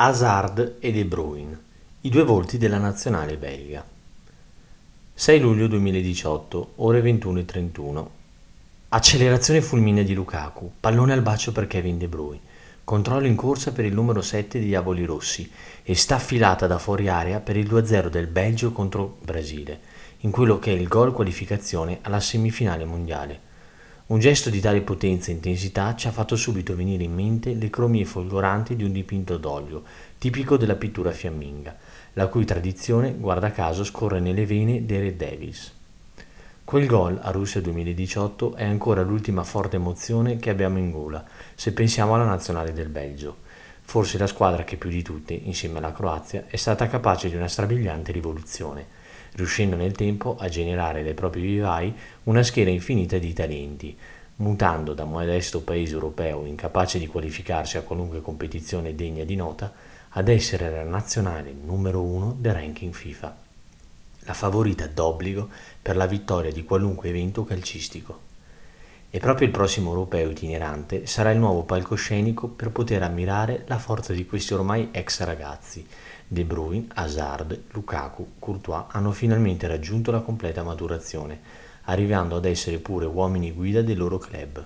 Hazard e De Bruyne, i due volti della nazionale belga. 6 luglio 2018, ore 21.31. Accelerazione fulminea di Lukaku, pallone al bacio per Kevin De Bruyne. Controllo in corsa per il numero 7 di Diavoli Rossi e sta affilata da fuori area per il 2-0 del Belgio contro Brasile, in quello che è il gol qualificazione alla semifinale mondiale. Un gesto di tale potenza e intensità ci ha fatto subito venire in mente le cromie folgoranti di un dipinto d'olio, tipico della pittura fiamminga, la cui tradizione, guarda caso, scorre nelle vene dei Red Devils. Quel gol a Russia 2018 è ancora l'ultima forte emozione che abbiamo in gola, se pensiamo alla nazionale del Belgio. Forse la squadra che più di tutte, insieme alla Croazia, è stata capace di una strabiliante rivoluzione riuscendo nel tempo a generare dai propri vivai una schiera infinita di talenti, mutando da modesto paese europeo incapace di qualificarsi a qualunque competizione degna di nota ad essere la nazionale numero uno del ranking FIFA, la favorita d'obbligo per la vittoria di qualunque evento calcistico. E proprio il prossimo europeo itinerante sarà il nuovo palcoscenico per poter ammirare la forza di questi ormai ex ragazzi. De Bruyne, Hazard, Lukaku, Courtois hanno finalmente raggiunto la completa maturazione, arrivando ad essere pure uomini guida del loro club.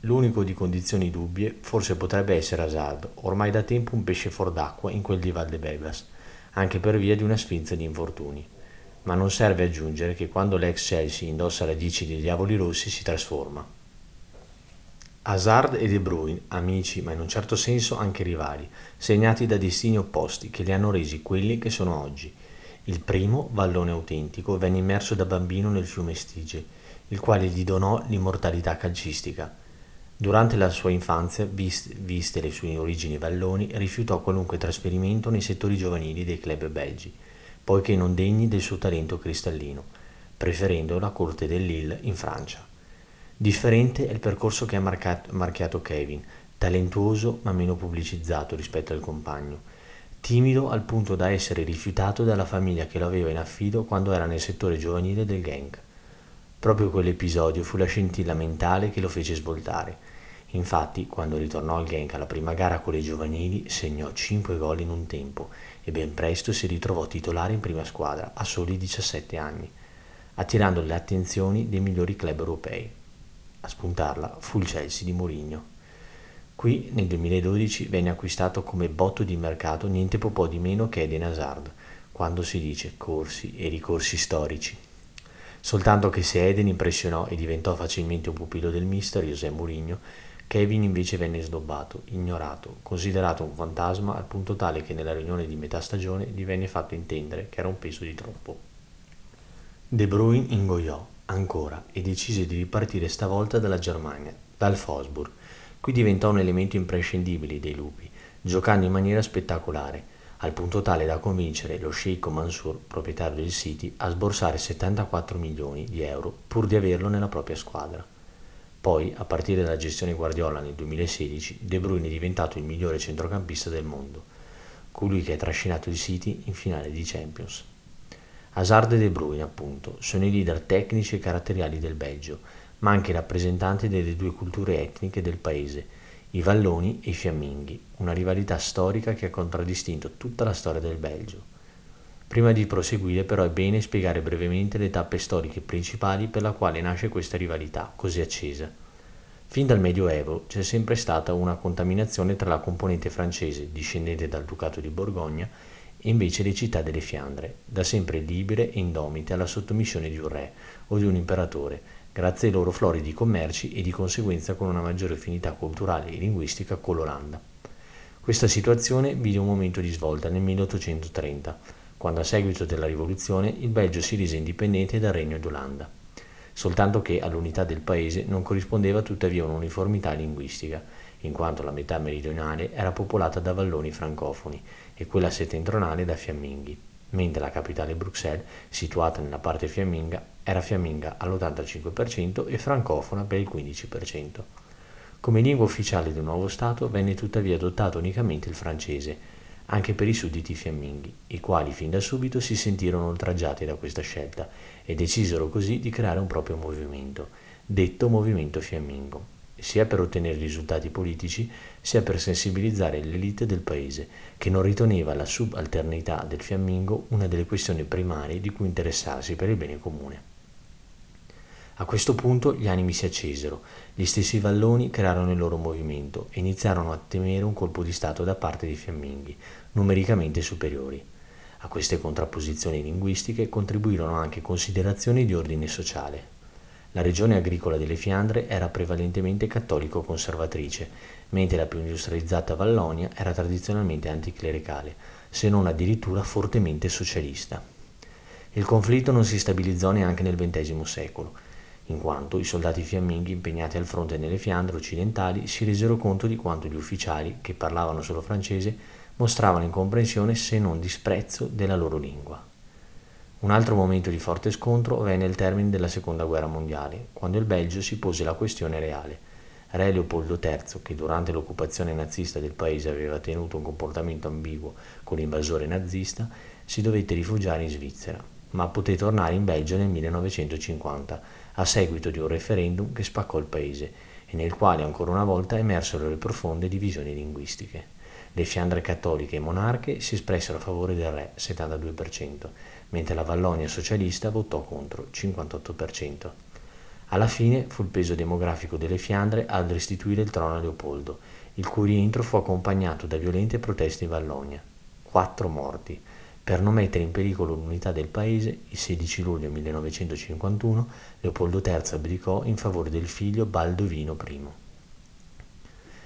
L'unico di condizioni dubbie forse potrebbe essere Hazard, ormai da tempo un pesce fuor d'acqua in quel di Valdebebas, anche per via di una sfinza di infortuni ma non serve aggiungere che quando l'ex Chelsea indossa la dici dei Diavoli Rossi si trasforma. Hazard e De Bruyne, amici ma in un certo senso anche rivali, segnati da destini opposti che li hanno resi quelli che sono oggi. Il primo, vallone autentico, venne immerso da bambino nel fiume Stige, il quale gli donò l'immortalità calcistica. Durante la sua infanzia, viste le sue origini valloni, rifiutò qualunque trasferimento nei settori giovanili dei club belgi poiché non degni del suo talento cristallino, preferendo la corte dell'Ill in Francia. Differente è il percorso che ha marchiato Kevin, talentuoso ma meno pubblicizzato rispetto al compagno, timido al punto da essere rifiutato dalla famiglia che lo aveva in affido quando era nel settore giovanile del gang. Proprio quell'episodio fu la scintilla mentale che lo fece svoltare. Infatti, quando ritornò al Genk alla prima gara con le giovanili, segnò 5 gol in un tempo e ben presto si ritrovò titolare in prima squadra a soli 17 anni, attirando le attenzioni dei migliori club europei. A spuntarla fu il Chelsea di Mourinho. Qui nel 2012 venne acquistato come botto di mercato niente po' di meno che Eden Hazard, quando si dice corsi e ricorsi storici. Soltanto che se Eden impressionò e diventò facilmente un pupillo del mister José Mourinho, Kevin invece venne snobbato, ignorato, considerato un fantasma al punto tale che nella riunione di metà stagione gli venne fatto intendere che era un peso di troppo. De Bruyne ingoiò ancora e decise di ripartire stavolta dalla Germania, dal Fosburg. Qui diventò un elemento imprescindibile dei lupi, giocando in maniera spettacolare, al punto tale da convincere lo sceicco Mansur, proprietario del City, a sborsare 74 milioni di euro pur di averlo nella propria squadra. Poi, a partire dalla gestione Guardiola nel 2016, De Bruyne è diventato il migliore centrocampista del mondo, colui che ha trascinato il City in finale di Champions. Hazard e De Bruyne, appunto, sono i leader tecnici e caratteriali del Belgio, ma anche rappresentanti delle due culture etniche del paese, i Valloni e i Fiamminghi, una rivalità storica che ha contraddistinto tutta la storia del Belgio. Prima di proseguire però è bene spiegare brevemente le tappe storiche principali per la quale nasce questa rivalità così accesa. Fin dal Medioevo c'è sempre stata una contaminazione tra la componente francese, discendente dal Ducato di Borgogna, invece le città delle Fiandre, da sempre libere e indomite alla sottomissione di un re o di un imperatore, grazie ai loro floridi commerci e di conseguenza con una maggiore affinità culturale e linguistica con l'Olanda. Questa situazione vide un momento di svolta nel 1830, quando a seguito della rivoluzione il Belgio si rese indipendente dal Regno d'Olanda. Soltanto che all'unità del paese non corrispondeva tuttavia un'uniformità linguistica, in quanto la metà meridionale era popolata da valloni francofoni e quella settentrionale da fiamminghi, mentre la capitale Bruxelles, situata nella parte fiamminga, era fiamminga all'85% e francofona per il 15%. Come lingua ufficiale del nuovo Stato venne tuttavia adottato unicamente il francese, anche per i sudditi fiamminghi, i quali fin da subito si sentirono oltraggiati da questa scelta e decisero così di creare un proprio movimento, detto Movimento Fiammingo. Sia per ottenere risultati politici, sia per sensibilizzare l'elite del paese, che non riteneva la subalternità del fiammingo una delle questioni primarie di cui interessarsi per il bene comune. A questo punto gli animi si accesero, gli stessi valloni crearono il loro movimento e iniziarono a temere un colpo di Stato da parte dei fiamminghi, numericamente superiori. A queste contrapposizioni linguistiche contribuirono anche considerazioni di ordine sociale. La regione agricola delle Fiandre era prevalentemente cattolico-conservatrice, mentre la più industrializzata Vallonia era tradizionalmente anticlericale, se non addirittura fortemente socialista. Il conflitto non si stabilizzò neanche nel XX secolo, in quanto i soldati fiamminghi impegnati al fronte nelle Fiandre occidentali si resero conto di quanto gli ufficiali, che parlavano solo francese, mostravano incomprensione se non disprezzo della loro lingua. Un altro momento di forte scontro venne al termine della Seconda Guerra Mondiale, quando il Belgio si pose la questione reale. Re Leopoldo III, che durante l'occupazione nazista del paese aveva tenuto un comportamento ambiguo con l'invasore nazista, si dovette rifugiare in Svizzera, ma poté tornare in Belgio nel 1950 a seguito di un referendum che spaccò il paese e nel quale ancora una volta emersero le profonde divisioni linguistiche. Le Fiandre cattoliche e monarche si espressero a favore del re 72%, mentre la Vallonia socialista votò contro 58%. Alla fine fu il peso demografico delle Fiandre ad restituire il trono a Leopoldo, il cui rientro fu accompagnato da violente proteste in Vallonia. Quattro morti, per non mettere in pericolo l'unità del paese, il 16 luglio 1951 Leopoldo III abdicò in favore del figlio Baldovino I.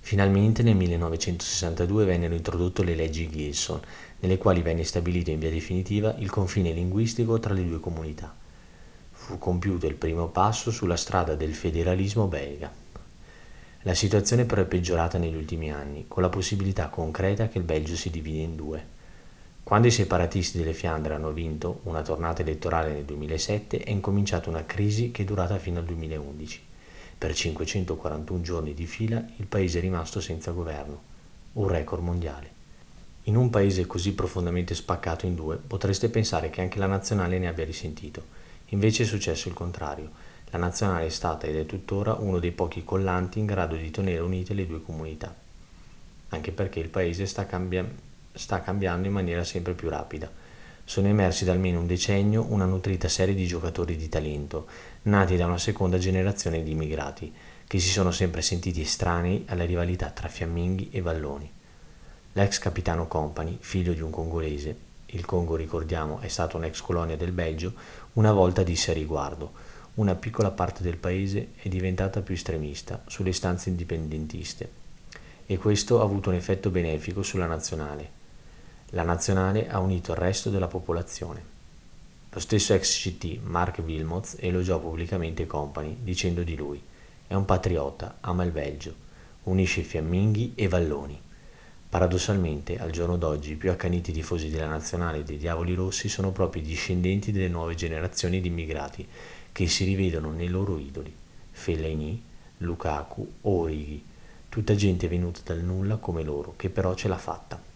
Finalmente nel 1962 vennero introdotte le leggi Gilson, nelle quali venne stabilito in via definitiva il confine linguistico tra le due comunità. Fu compiuto il primo passo sulla strada del federalismo belga. La situazione però è peggiorata negli ultimi anni, con la possibilità concreta che il Belgio si divide in due. Quando i separatisti delle Fiandre hanno vinto una tornata elettorale nel 2007 è incominciata una crisi che è durata fino al 2011. Per 541 giorni di fila il paese è rimasto senza governo, un record mondiale. In un paese così profondamente spaccato in due potreste pensare che anche la nazionale ne abbia risentito. Invece è successo il contrario. La nazionale è stata ed è tuttora uno dei pochi collanti in grado di tenere unite le due comunità. Anche perché il paese sta cambiando sta cambiando in maniera sempre più rapida. Sono emersi da almeno un decennio una nutrita serie di giocatori di talento, nati da una seconda generazione di immigrati, che si sono sempre sentiti estranei alla rivalità tra fiamminghi e valloni. L'ex capitano Company, figlio di un congolese, il Congo ricordiamo è stata un'ex colonia del Belgio, una volta disse a riguardo, una piccola parte del paese è diventata più estremista sulle istanze indipendentiste e questo ha avuto un effetto benefico sulla nazionale. La nazionale ha unito il resto della popolazione. Lo stesso ex CT, Mark Wilmots, elogiò pubblicamente Company, dicendo di lui: È un patriota, ama il Belgio, unisce fiamminghi e valloni. Paradossalmente, al giorno d'oggi, i più accaniti tifosi della nazionale dei Diavoli Rossi sono proprio i discendenti delle nuove generazioni di immigrati che si rivedono nei loro idoli: Fellaini, Lukaku, Orighi, tutta gente venuta dal nulla come loro, che però ce l'ha fatta.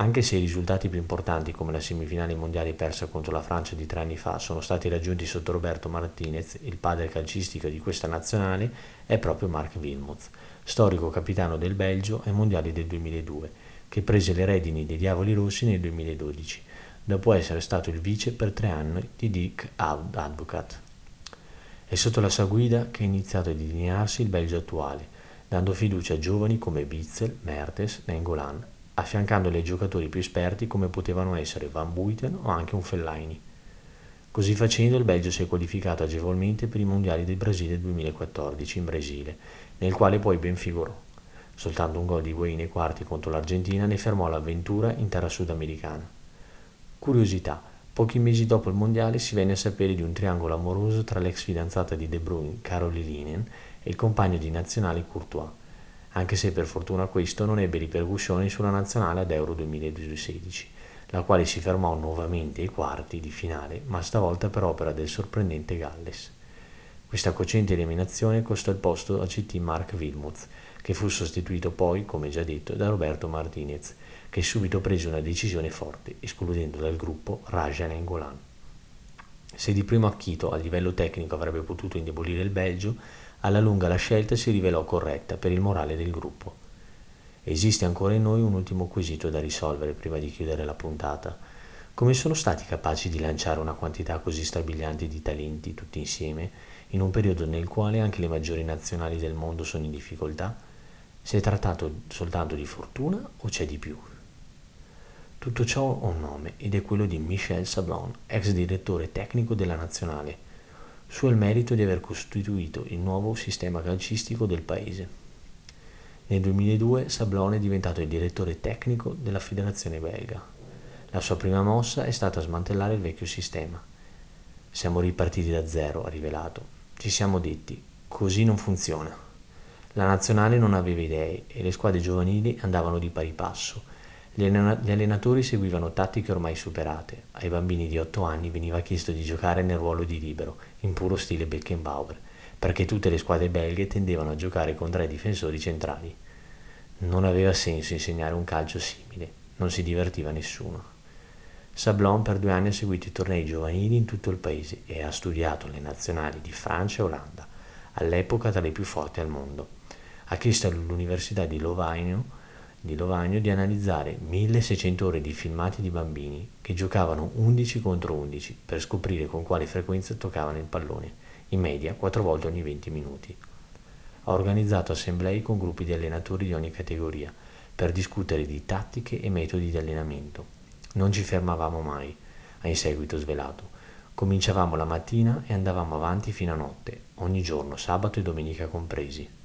Anche se i risultati più importanti come la semifinale mondiale persa contro la Francia di tre anni fa sono stati raggiunti sotto Roberto Martinez, il padre calcistico di questa nazionale è proprio Mark Wilmots, storico capitano del Belgio ai mondiali del 2002, che prese le redini dei Diavoli Rossi nel 2012, dopo essere stato il vice per tre anni di Dick Advocat. È sotto la sua guida che è iniziato a delinearsi il Belgio attuale, dando fiducia a giovani come Witzel, Mertes, Nengolan affiancandole ai giocatori più esperti come potevano essere Van Buiten o anche un Fellaini. Così facendo il Belgio si è qualificato agevolmente per i mondiali del Brasile 2014 in Brasile, nel quale poi ben figurò. Soltanto un gol di Wayne nei quarti contro l'Argentina ne fermò l'avventura in terra sudamericana. Curiosità, pochi mesi dopo il mondiale si venne a sapere di un triangolo amoroso tra l'ex fidanzata di De Bruyne, Caroline Linen, e il compagno di nazionale Courtois anche se per fortuna questo non ebbe ripercussioni sulla nazionale ad Euro 2016, la quale si fermò nuovamente ai quarti di finale, ma stavolta per opera del sorprendente Galles. Questa cocente eliminazione costò il posto a CT Mark Wilmots, che fu sostituito poi, come già detto, da Roberto Martinez, che subito prese una decisione forte, escludendo dal gruppo Rajan Engolan. Se di primo acchito a livello tecnico avrebbe potuto indebolire il Belgio, Alla lunga la scelta si rivelò corretta per il morale del gruppo. Esiste ancora in noi un ultimo quesito da risolvere prima di chiudere la puntata. Come sono stati capaci di lanciare una quantità così strabiliante di talenti tutti insieme, in un periodo nel quale anche le maggiori nazionali del mondo sono in difficoltà? Si è trattato soltanto di fortuna o c'è di più? Tutto ciò ha un nome ed è quello di Michel Sablon, ex direttore tecnico della nazionale. Su il merito di aver costituito il nuovo sistema calcistico del paese. Nel 2002 Sablon è diventato il direttore tecnico della federazione belga. La sua prima mossa è stata smantellare il vecchio sistema. Siamo ripartiti da zero, ha rivelato. Ci siamo detti, così non funziona. La nazionale non aveva idee e le squadre giovanili andavano di pari passo gli allenatori seguivano tattiche ormai superate. Ai bambini di 8 anni veniva chiesto di giocare nel ruolo di libero, in puro stile Beckenbauer, perché tutte le squadre belghe tendevano a giocare con tre difensori centrali. Non aveva senso insegnare un calcio simile, non si divertiva nessuno. Sablon per due anni ha seguito i tornei giovanili in tutto il paese e ha studiato le nazionali di Francia e Olanda, all'epoca tra le più forti al mondo. Ha chiesto all'Università di Lovaino di Lovagno di analizzare 1600 ore di filmati di bambini che giocavano 11 contro 11 per scoprire con quale frequenza toccavano il pallone, in media 4 volte ogni 20 minuti. Ha organizzato assemblee con gruppi di allenatori di ogni categoria per discutere di tattiche e metodi di allenamento. Non ci fermavamo mai, ha in seguito svelato. Cominciavamo la mattina e andavamo avanti fino a notte, ogni giorno, sabato e domenica compresi.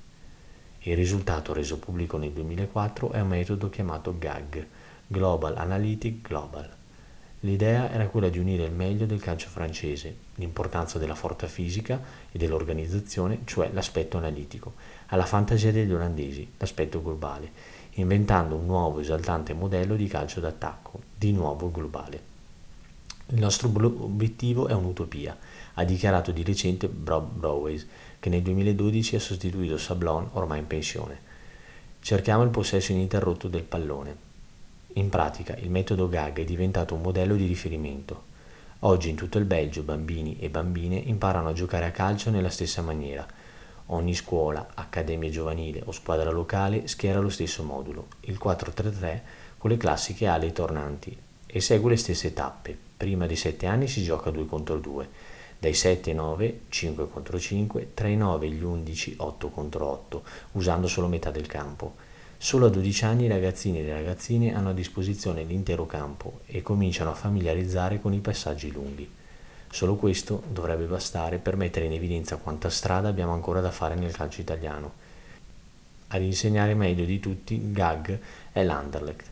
Il risultato reso pubblico nel 2004 è un metodo chiamato GAG, Global Analytic Global. L'idea era quella di unire il meglio del calcio francese, l'importanza della forza fisica e dell'organizzazione, cioè l'aspetto analitico, alla fantasia degli olandesi, l'aspetto globale, inventando un nuovo esaltante modello di calcio d'attacco, di nuovo globale. Il nostro obiettivo è un'utopia, ha dichiarato di recente Bob Browes, che nel 2012 ha sostituito Sablon, ormai in pensione. Cerchiamo il possesso ininterrotto del pallone. In pratica, il metodo GAG è diventato un modello di riferimento. Oggi in tutto il Belgio bambini e bambine imparano a giocare a calcio nella stessa maniera. Ogni scuola, accademia giovanile o squadra locale schiera lo stesso modulo, il 4-3-3 con le classiche ali tornanti, e segue le stesse tappe. Prima dei 7 anni si gioca 2 contro 2 dai 7 ai 9, 5 contro 5, tra i 9 e gli 11, 8 contro 8, usando solo metà del campo. Solo a 12 anni i ragazzini e le ragazzine hanno a disposizione l'intero campo e cominciano a familiarizzare con i passaggi lunghi. Solo questo dovrebbe bastare per mettere in evidenza quanta strada abbiamo ancora da fare nel calcio italiano. Ad insegnare meglio di tutti il gag è l'Anderlecht.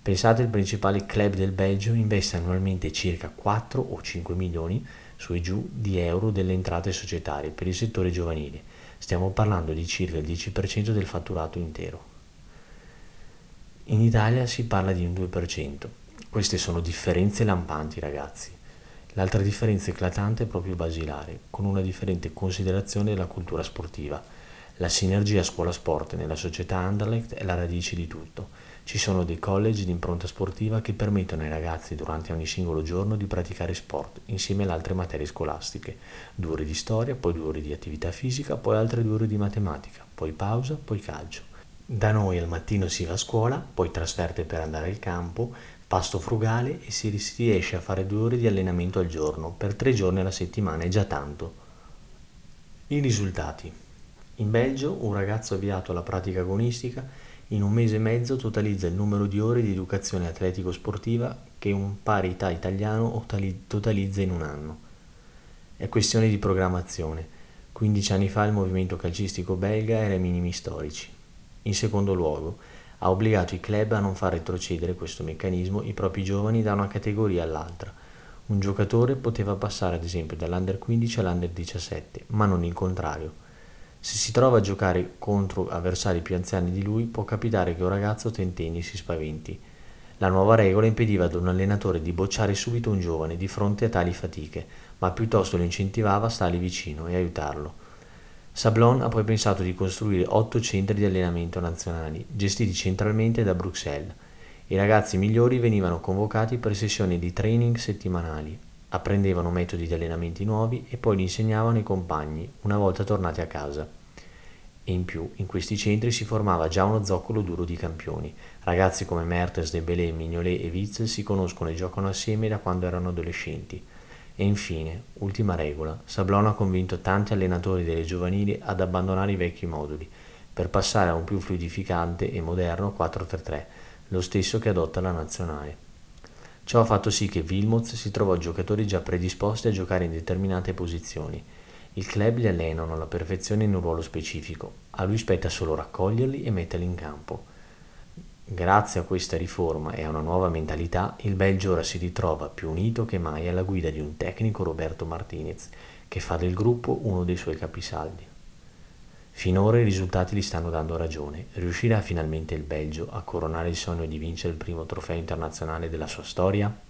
Pensate il principale club del Belgio investe annualmente circa 4 o 5 milioni su e giù di euro delle entrate societarie per il settore giovanile. Stiamo parlando di circa il 10% del fatturato intero. In Italia si parla di un 2%. Queste sono differenze lampanti, ragazzi. L'altra differenza eclatante è proprio basilare, con una differente considerazione della cultura sportiva. La sinergia scuola-sport nella società Anderlecht è la radice di tutto ci sono dei college di impronta sportiva che permettono ai ragazzi durante ogni singolo giorno di praticare sport insieme alle altre materie scolastiche, due ore di storia, poi due ore di attività fisica, poi altre due ore di matematica, poi pausa, poi calcio. Da noi al mattino si va a scuola, poi trasferte per andare al campo, pasto frugale e si riesce a fare due ore di allenamento al giorno, per tre giorni alla settimana è già tanto. I risultati. In Belgio un ragazzo avviato alla pratica agonistica in un mese e mezzo totalizza il numero di ore di educazione atletico-sportiva che un parità italiano totalizza in un anno. È questione di programmazione. 15 anni fa il movimento calcistico belga era ai minimi storici. In secondo luogo, ha obbligato i club a non far retrocedere questo meccanismo i propri giovani da una categoria all'altra. Un giocatore poteva passare ad esempio dall'under 15 all'under 17, ma non il contrario se si trova a giocare contro avversari più anziani di lui, può capitare che un ragazzo tentenni si spaventi. La nuova regola impediva ad un allenatore di bocciare subito un giovane di fronte a tali fatiche, ma piuttosto lo incentivava a stargli vicino e aiutarlo. Sablon ha poi pensato di costruire otto centri di allenamento nazionali, gestiti centralmente da Bruxelles. I ragazzi migliori venivano convocati per sessioni di training settimanali. apprendevano metodi di allenamenti nuovi e poi li insegnavano ai compagni una volta tornati a casa. E in più, in questi centri si formava già uno zoccolo duro di campioni. Ragazzi come Mertens, Dembélé, Mignolet e Witzel si conoscono e giocano assieme da quando erano adolescenti. E infine, ultima regola, Sablon ha convinto tanti allenatori delle giovanili ad abbandonare i vecchi moduli per passare a un più fluidificante e moderno 4-3-3, lo stesso che adotta la nazionale. Ciò ha fatto sì che Wilmots si trovò giocatori già predisposti a giocare in determinate posizioni. Il club li allenano alla perfezione in un ruolo specifico, a lui spetta solo raccoglierli e metterli in campo. Grazie a questa riforma e a una nuova mentalità, il Belgio ora si ritrova più unito che mai alla guida di un tecnico Roberto Martinez, che fa del gruppo uno dei suoi capisaldi. Finora i risultati gli stanno dando ragione. Riuscirà finalmente il Belgio a coronare il sogno di vincere il primo trofeo internazionale della sua storia?